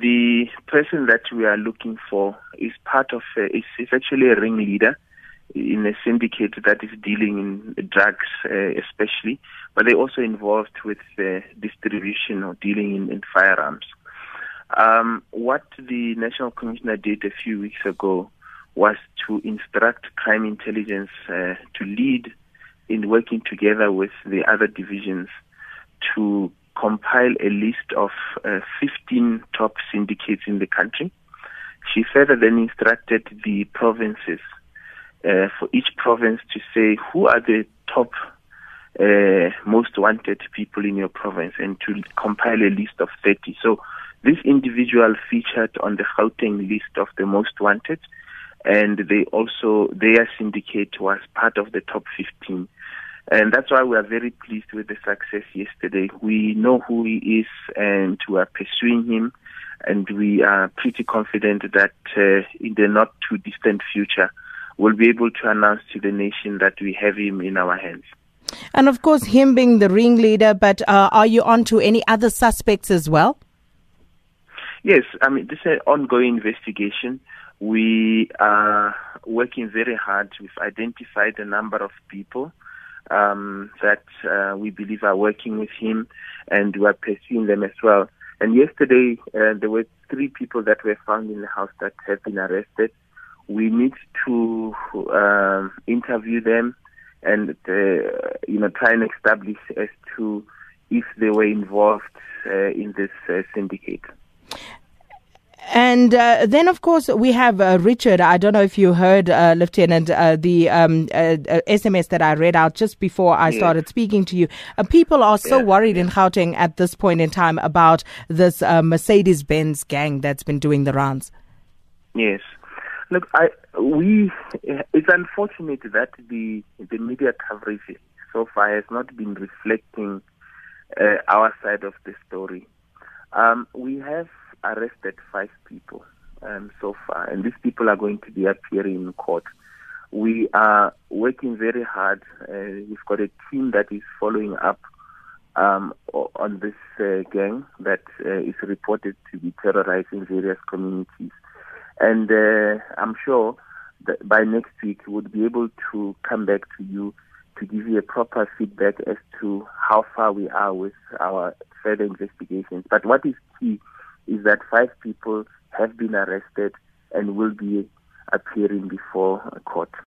the person that we are looking for is part of, uh, is, is actually a ringleader in a syndicate that is dealing in drugs, uh, especially, but they're also involved with distribution or dealing in, in firearms. Um, what the National Commissioner did a few weeks ago was to instruct crime intelligence uh, to lead in working together with the other divisions to compile a list of uh, 15 top syndicates in the country. She further then instructed the provinces uh, for each province to say who are the top uh, most wanted people in your province and to compile a list of 30. So this individual featured on the Gauteng list of the most wanted and they also their syndicate was part of the top 15 and that's why we are very pleased with the success yesterday. We know who he is and we are pursuing him. And we are pretty confident that uh, in the not too distant future, we'll be able to announce to the nation that we have him in our hands. And of course, him being the ringleader, but uh, are you on to any other suspects as well? Yes, I mean, this is an ongoing investigation. We are working very hard. We've identified a number of people um, that uh, we believe are working with him, and we are pursuing them as well. And yesterday, uh, there were three people that were found in the house that have been arrested. We need to uh, interview them and uh, you know try and establish as to if they were involved uh, in this uh, syndicate. And uh, then, of course, we have uh, Richard. I don't know if you heard, uh, Lieutenant, uh, the um, SMS uh, that I read out just before I started speaking to you. Uh, people are so yeah. worried in Gauteng at this point in time about this Mercedes Benz gang that's been doing the rounds. Yes. Look, I, we, it's unfortunate that the, the media coverage so far has not been reflecting our side of the story. Um, we have arrested five people um, so far, and these people are going to be appearing in court. We are working very hard. Uh, we've got a team that is following up um, on this uh, gang that uh, is reported to be terrorizing various communities. And uh, I'm sure that by next week we'll be able to come back to you to give you a proper feedback as to how far we are with our further investigations. But what is key is that five people have been arrested and will be appearing before a court.